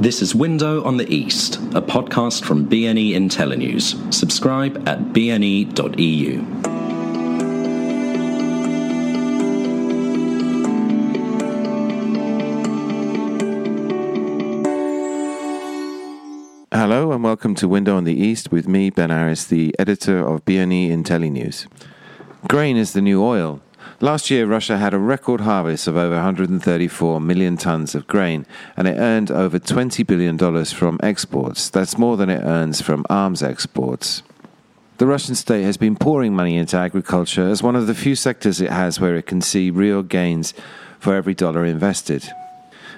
This is Window on the East, a podcast from BNE IntelliNews. Subscribe at bne.eu. Hello and welcome to Window on the East with me, Ben Aris, the editor of BNE IntelliNews. Grain is the new oil. Last year, Russia had a record harvest of over 134 million tons of grain, and it earned over $20 billion from exports. That's more than it earns from arms exports. The Russian state has been pouring money into agriculture as one of the few sectors it has where it can see real gains for every dollar invested.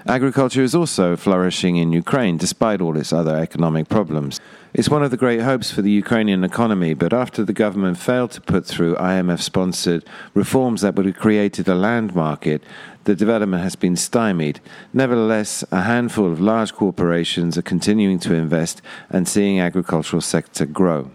Agriculture is also flourishing in Ukraine despite all its other economic problems. It's one of the great hopes for the Ukrainian economy, but after the government failed to put through IMF sponsored reforms that would have created a land market, the development has been stymied. Nevertheless, a handful of large corporations are continuing to invest and seeing agricultural sector grow.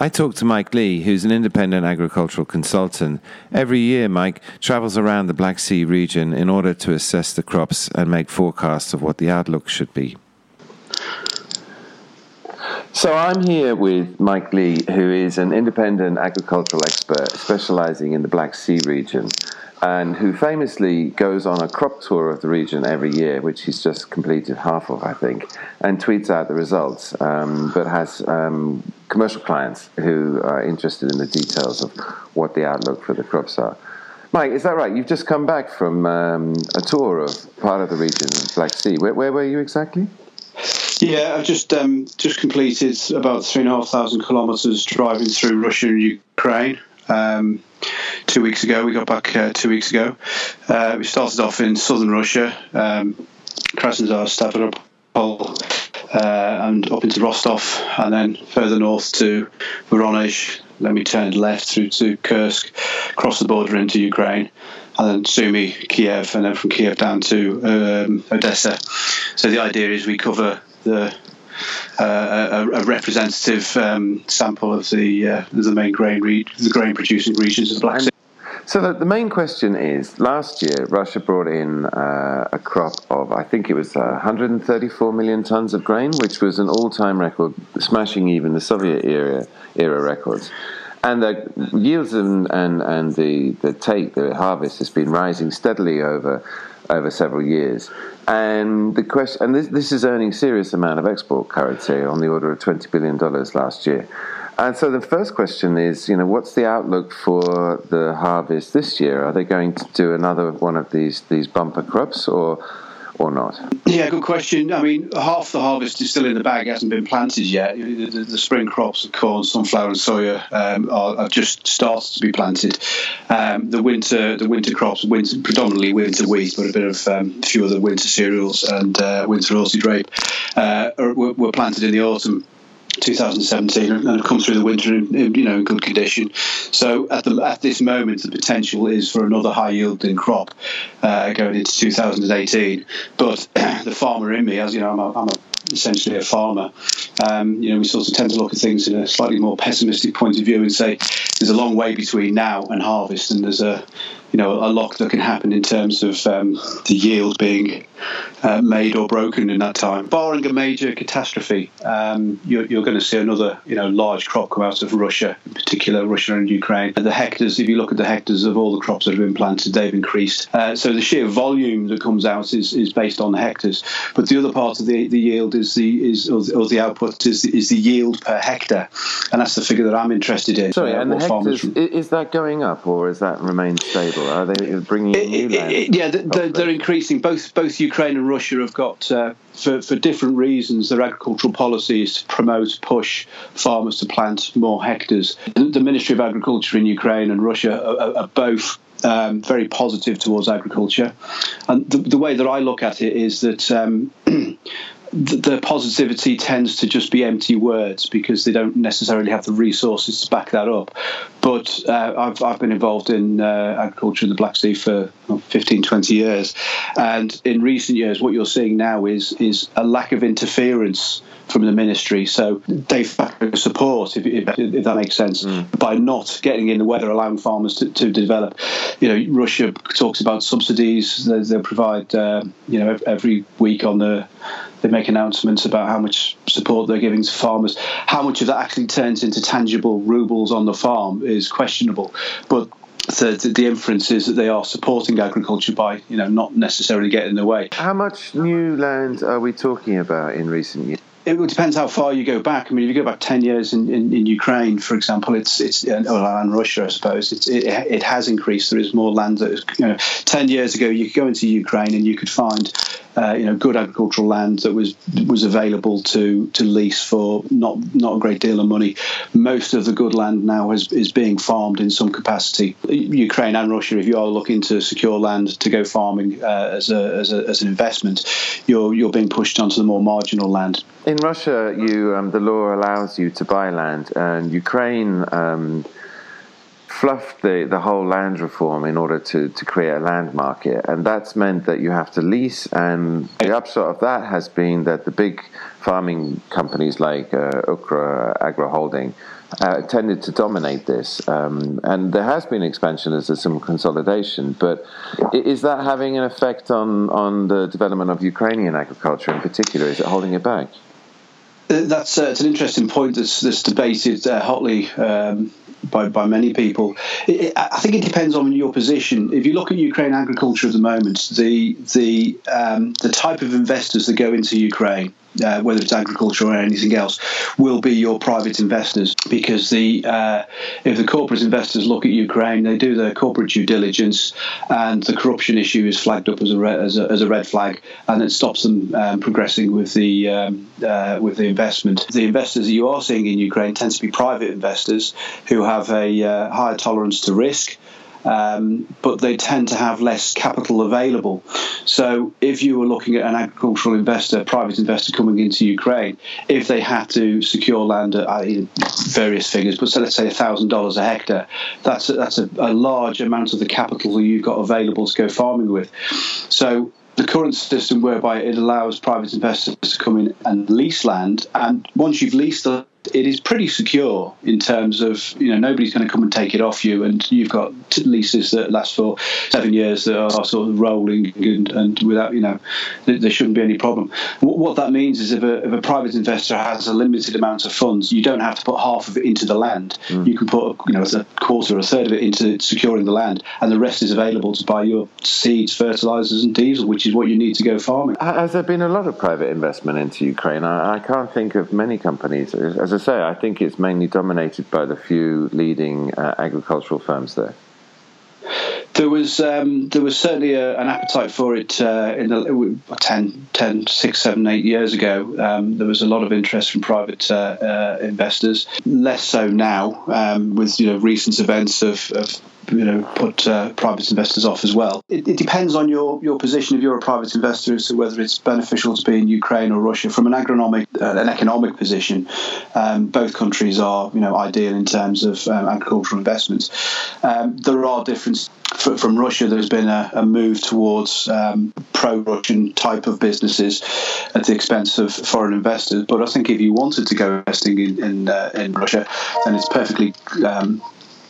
I talked to Mike Lee, who's an independent agricultural consultant. Every year, Mike travels around the Black Sea region in order to assess the crops and make forecasts of what the outlook should be. So I'm here with Mike Lee, who is an independent agricultural expert specializing in the Black Sea region and who famously goes on a crop tour of the region every year, which he's just completed half of, I think, and tweets out the results, um, but has um, commercial clients who are interested in the details of what the outlook for the crops are. Mike, is that right? You've just come back from um, a tour of part of the region, Black Sea. Where, where were you exactly? Yeah, I've just um, just completed about three and a half thousand kilometres driving through Russia and Ukraine. Um, two weeks ago, we got back uh, two weeks ago. Uh, we started off in southern Russia, um, Krasnodar, Stavropol, uh, and up into Rostov, and then further north to Voronezh. Then we turned left through to Kursk, cross the border into Ukraine, and then Sumy, Kiev, and then from Kiev down to um, Odessa. So the idea is we cover the uh, a, a, representative um, sample of the uh, the main grain re- the grain producing regions of the Black Sea. So the, the, main question is: Last year, Russia brought in uh, a crop of I think it was 134 million tons of grain, which was an all-time record, smashing even the Soviet era era records. And the yields and, and, and the, the take, the harvest, has been rising steadily over over several years. And the question, and this, this is earning serious amount of export currency on the order of twenty billion dollars last year. And so the first question is, you know, what's the outlook for the harvest this year? Are they going to do another one of these these bumper crops, or or not? Yeah, good question. I mean, half the harvest is still in the bag; hasn't been planted yet. The, the, the spring crops of corn, sunflower, and soya um, are, have just started to be planted. Um, the winter, the winter crops, winter, predominantly winter wheat, but a bit of um, a few other winter cereals and uh, winter oilseed rape, uh, were, were planted in the autumn. 2017 and have come through the winter in, you know in good condition. So at the at this moment, the potential is for another high yielding crop uh, going into 2018. But the farmer in me, as you know, I'm, a, I'm a, essentially a farmer. Um, you know, we sort of tend to look at things in a slightly more pessimistic point of view and say there's a long way between now and harvest, and there's a you know a lot that can happen in terms of um, the yield being uh, made or broken in that time. Barring a major catastrophe, um, you're, you're, going to see another you know large crop come out of Russia, in particular Russia and Ukraine. And the hectares, if you look at the hectares of all the crops that have been planted, they've increased. Uh, so the sheer volume that comes out is, is based on the hectares. But the other part of the, the yield is the is or the, or the output is the, is the yield per hectare, and that's the figure that I'm interested in. Sorry, uh, and the hectares, is that going up or is that remained stable? Are they bringing in new land? yeah, they're, they're, increasing. Both both Ukraine and Russia have got, uh, for, for different reasons, their agricultural policies to promote, push farmers to plant more hectares. The Ministry of Agriculture in Ukraine and Russia are, are both um, very positive towards agriculture. And the, the, way that I look at it is that um, the positivity tends to just be empty words because they don't necessarily have the resources to back that up. But uh, I've, I've been involved in uh, agriculture in the Black Sea for 15, 20 years. And in recent years, what you're seeing now is, is a lack of interference from the ministry. So they've support, if, if, if, that makes sense, mm. by not getting in the weather, allowing farmers to, to develop. You know, Russia talks about subsidies; they, they provide, uh, you know, every week on the they make announcements about how much support they're giving to farmers. How much of that actually turns into tangible rubles on the farm is questionable. But the, the inference is that they are supporting agriculture by, you know, not necessarily getting in the way. How much new land are we talking about in recent years? It depends how far you go back. I mean, if you go back ten years in, in, in Ukraine, for example, it's it's uh, or and Russia, I suppose. It, it has increased. There is more land that you know. Ten years ago, you could go into Ukraine and you could find uh, you know good agricultural land that was was available to to lease for not not a great deal of money. Most of the good land now is is being farmed in some capacity. Ukraine and Russia, if you are looking to secure land to go farming uh, as a, as a as an investment, you're you're being pushed onto the more marginal land. In Russia, you um, the law allows you to buy land, and Ukraine. Um, fluffed the, the whole land reform in order to, to create a land market. And that's meant that you have to lease. And the upshot of that has been that the big farming companies like uh, Ukra Agro Holding uh, tended to dominate this. Um, and there has been expansion as there's some consolidation. But is that having an effect on, on the development of Ukrainian agriculture in particular? Is it holding it back? Uh, that's uh, it's an interesting point that's, that's debated uh, hotly um, by, by many people. It, I think it depends on your position. If you look at Ukraine agriculture at the moment, the the um, the type of investors that go into Ukraine uh, whether it's agriculture or anything else, will be your private investors. Because the uh, if the corporate investors look at Ukraine, they do their corporate due diligence, and the corruption issue is flagged up as a red, as a, as a red flag, and it stops them um, progressing with the um, uh, with the investment. The investors that you are seeing in Ukraine tend to be private investors who have a uh, higher tolerance to risk um, but they tend to have less capital available. So, if you were looking at an agricultural investor, private investor coming into Ukraine, if they had to secure land at various figures, but so let's say thousand dollars a hectare, that's a, that's a, a large amount of the capital you've got available to go farming with. So, the current system whereby it allows private investors to come in and lease land, and once you've leased the it is pretty secure in terms of you know nobody's going to come and take it off you, and you've got leases that last for seven years that are sort of rolling and, and without you know there shouldn't be any problem. What that means is if a, if a private investor has a limited amount of funds, you don't have to put half of it into the land. Mm. You can put you know a quarter or a third of it into securing the land, and the rest is available to buy your seeds, fertilizers, and diesel, which is what you need to go farming. Has there been a lot of private investment into Ukraine? I, I can't think of many companies. As I I say, I think it's mainly dominated by the few leading uh, agricultural firms there. There was um, there was certainly a, an appetite for it uh, in the 10, 10, 6, 7, 8 years ago. Um, there was a lot of interest from private uh, uh, investors. Less so now, um, with you know recent events of, of you know put uh, private investors off as well. It, it, depends on your, your position if you're a private investor as to whether it's beneficial to be in Ukraine or Russia. From an agronomic, uh, an economic position, um, both countries are you know ideal in terms of um, agricultural investments. Um, there are differences. From Russia, there's been a, a move towards um, pro-Russian type of businesses at the expense of foreign investors. But I think if you wanted to go investing in in, uh, in Russia, then it's perfectly um,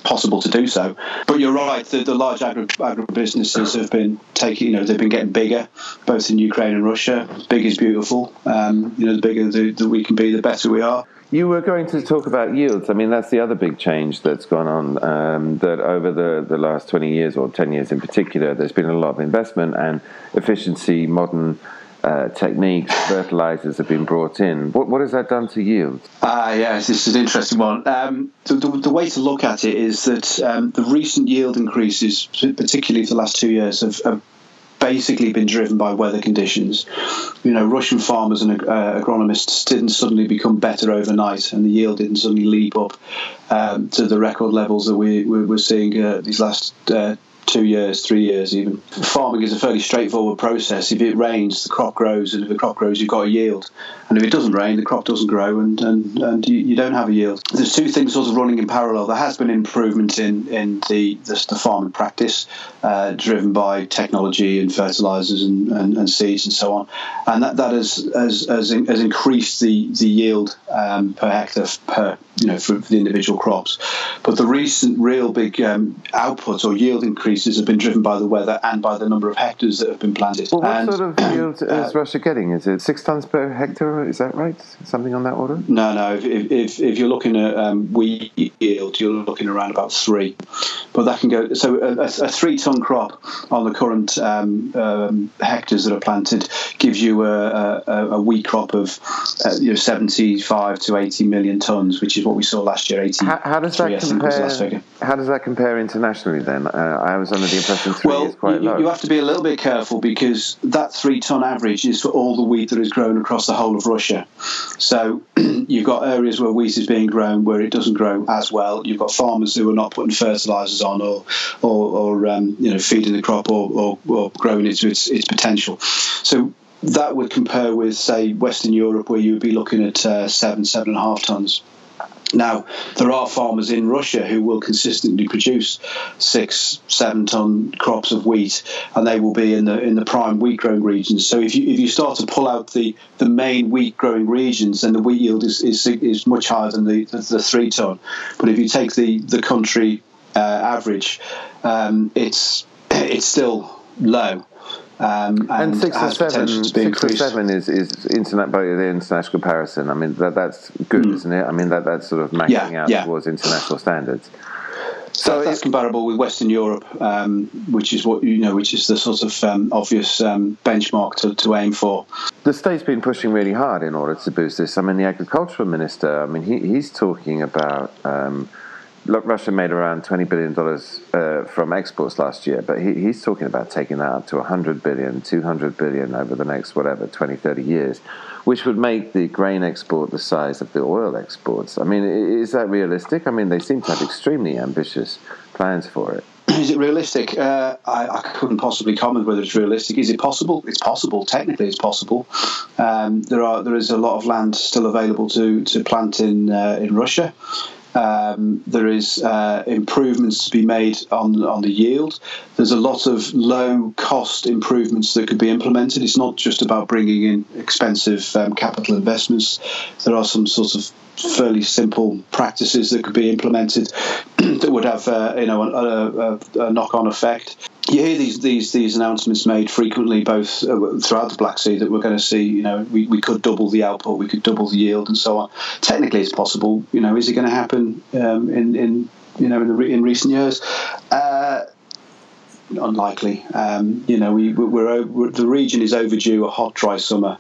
possible to do so. But you're right, the, the large agri, businesses have been taking, you know, they've been getting bigger, both in Ukraine and Russia. Big is beautiful. Um, you know, the bigger the we can be, the better we are. You were going to talk about yields. I mean, that's the other big change that's gone on. Um, that over the, the last 20 years, or 10 years in particular, there's been a lot of investment and efficiency, modern uh, techniques, fertilizers have been brought in. What, what has that done to yield? Ah, uh, yes, this is an interesting one. Um, the, the, the, way to look at it is that um, the recent yield increases, particularly for the last two years, have, have basically been driven by weather conditions. You know, Russian farmers and uh, agronomists didn't suddenly become better overnight, and the yield didn't suddenly leap up um, to the record levels that we, we were seeing uh, these last uh, two years, three years even. Farming is a fairly straightforward process. If it rains, the crop grows, and if the crop grows, you've got a yield. And if it doesn't rain, the crop doesn't grow, and, and, and you, you don't have a yield. There's two things sort of running in parallel. There has been improvement in, in the, the, the farming practice, uh, driven by technology and fertilizers and, and, and, seeds and so on. And that, that has, has, has, has increased the, the yield um, per hectare per you know for, for, the individual crops. But the recent real big um, output or yield increases have been driven by the weather and by the number of hectares that have been planted. Well, what and, sort of yield is uh, Russia getting? Is it six tons per hectare? Is that right? Something on that order? No, no. If, if, if you're looking at um, wheat yield, you're looking around about three. But that can go. So a, a three ton crop on the current um, um, hectares that are planted gives you a, a, a wheat crop of uh, you know 75 to 80 million tons, which is what we saw last year. 80. How, how does that compare? How does that compare internationally? Then uh, I was under the impression three well, is quite you, low. you have to be a little bit careful because that three ton average is for all the wheat that is grown across the whole of Russia. So you've got areas where wheat is being grown where it doesn't grow as well. You've got farmers who are not putting fertilizers on or or, or um, you know feeding the crop or, or, or growing it to its, its potential. So that would compare with, say, Western Europe, where you would be looking at uh, seven, seven and a half tons. Now, there are farmers in Russia who will consistently produce six, seven ton crops of wheat, and they will be in the in the prime wheat growing regions. So if you if you start to pull out the, the main wheat growing regions, then the wheat yield is, is, is much higher than the, the, the three ton. But if you take the the country uh, average, um, it's it's still low. Um, and, and, six or seven, six or seven is is internet by the international comparison. I mean that that's good, mm. isn't it? I mean that that's sort of maxing yeah, out yeah. towards international standards. So that's comparable with Western Europe, um, which is what you know, which is the sort of um, obvious um, benchmark to, to, aim for. The state's been pushing really hard in order to boost this. I mean, the agricultural minister. I mean, he, he's talking about um, look, Russia made around twenty billion dollars uh, from exports last year, but he, he's talking about taking that up to 100 billion, 200 billion over the next whatever 20, 30 years, which would make the grain export the size of the oil exports. I mean, is that realistic? I mean, they seem to have extremely ambitious plans for it. Is it realistic? Uh, I, I, couldn't possibly comment whether it's realistic. Is it possible? It's possible. Technically, it's possible. Um, there are there is a lot of land still available to to plant in uh, in Russia. Um, there is uh, improvements to be made on on the yield. There's a lot of low cost improvements that could be implemented. It's not just about bringing in expensive um, capital investments. There are some sort of fairly simple practices that could be implemented that would have uh, you know a, a, a knock on effect you hear these these these announcements made frequently, both uh, throughout the Black Sea, that we're going to see. You know, we, we could double the output, we could double the yield, and so on. Technically, it's possible. You know, is it going to happen um, in in you know in the in recent years? Uh, unlikely. Um, you know, we, we're, we're, the region is overdue a hot, dry summer,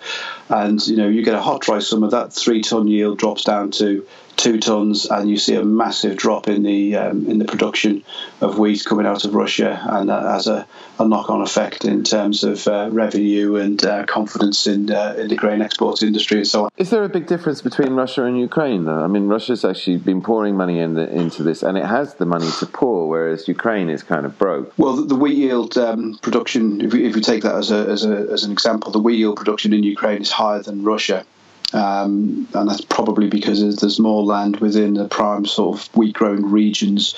and you know, you get a hot, dry summer, that three ton yield drops down to two tons, and you see a massive drop in the um, in the production of wheat coming out of Russia, and that has a, a knock-on effect in terms of uh, revenue and uh, confidence in, uh, in the grain export industry and so on. Is there a big difference between Russia and Ukraine? Though I mean, Russia's actually been pouring money in the, into this, and it has the money to pour, whereas Ukraine is kind of broke. Well, the, the wheat yield um, production, if we, if we take that as a, as a as an example, the wheat yield production in Ukraine is higher than Russia. Um, and that's probably because there's more land within the prime sort of wheat growing regions.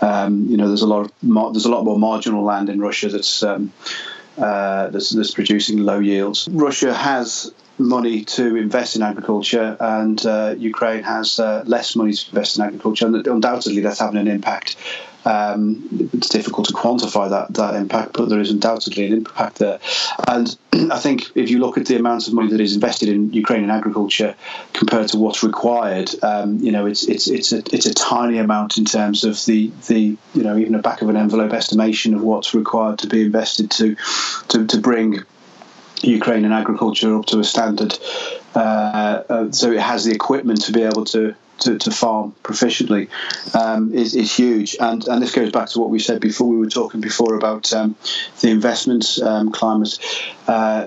Um, you know, there's a lot of there's a lot more marginal land in Russia that's, um, uh, that's that's, producing low yields. Russia has money to invest in agriculture, and uh, Ukraine has uh, less money to invest in agriculture, and undoubtedly that's having an impact um, it's difficult to quantify that that impact, but there is undoubtedly an impact there. And I think if you look at the amount of money that is invested in Ukrainian agriculture compared to what's required, um, you know, it's it's it's a it's a tiny amount in terms of the the you know even a back of an envelope estimation of what's required to be invested to to, to bring Ukrainian agriculture up to a standard. Uh, uh, so it has the equipment to be able to to, to farm proficiently um, is, is huge. And, and this goes back to what we said before. We were talking before about um, the investment um, climate. Uh,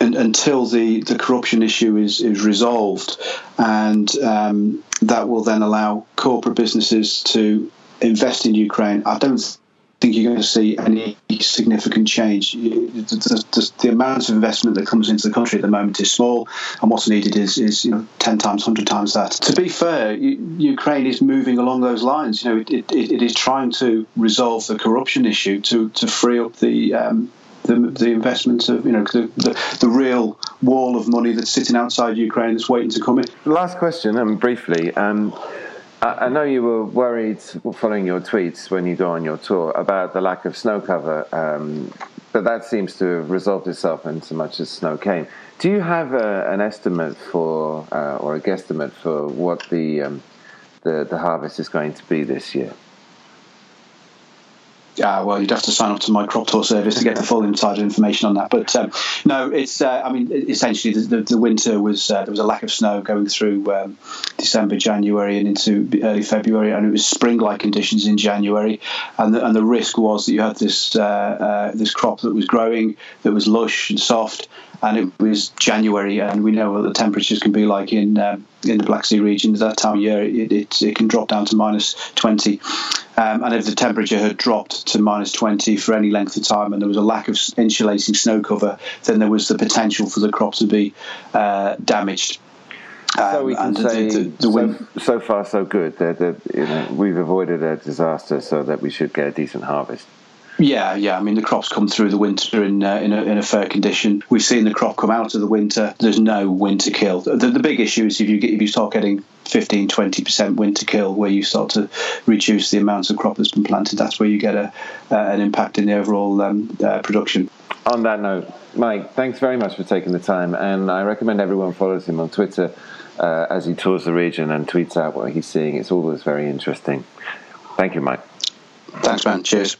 and, until the, the corruption issue is, is resolved, and um, that will then allow corporate businesses to invest in Ukraine. I don't think you're going to see any significant change. The, the, the, amount of investment that comes into the country at the moment is small, and what's needed is, is you know, 10 times, 100 times that. To be fair, Ukraine is moving along those lines. You know, it, it, it is trying to resolve the corruption issue to, to free up the um, the, the of you know the, the, the real wall of money that's sitting outside Ukraine that's waiting to come in. Last question, and um, briefly. Um, I know you were worried following your tweets when you go on your tour about the lack of snow cover, um, but that seems to have resolved itself in so much as snow came. Do you have a, an estimate for, uh, or a guesstimate for what the, um, the the harvest is going to be this year? Yeah, well, you'd have to sign up to my crop tour service to get the full inside information on that. But um, no, it's. Uh, I mean, essentially, the, the, the winter was uh, there was a lack of snow going through um, December, January, and into early February, and it was spring-like conditions in January, and the, and the risk was that you had this uh, uh this crop that was growing, that was lush and soft, and it was January, and we know what the temperatures can be like in um, in the Black Sea region. At that time of year, it, it, it can drop down to minus 20. Um, and if the temperature had dropped to minus 20 for any length of time and there was a lack of insulating snow cover, then there was the potential for the crop to be uh, damaged. Um, so we can say the, the, the so, so, far so good. That, you know, we've avoided a disaster, so that we should get a decent harvest. Yeah, yeah. I mean, the crops come through the winter in uh, in, a, in, a, fair condition. We've seen the crop come out of the winter. There's no winter kill. The, the big issue is if you get if you start getting 15, 20 percent winter kill, where you start to reduce the amount of crop that's been planted. That's where you get a uh, an impact in the overall um, uh, production. On that note, Mike, thanks very much for taking the time, and I recommend everyone follows him on Twitter uh, as he tours the region and tweets out what he's seeing. It's always very interesting. Thank you, Mike. Thanks, man. Cheers.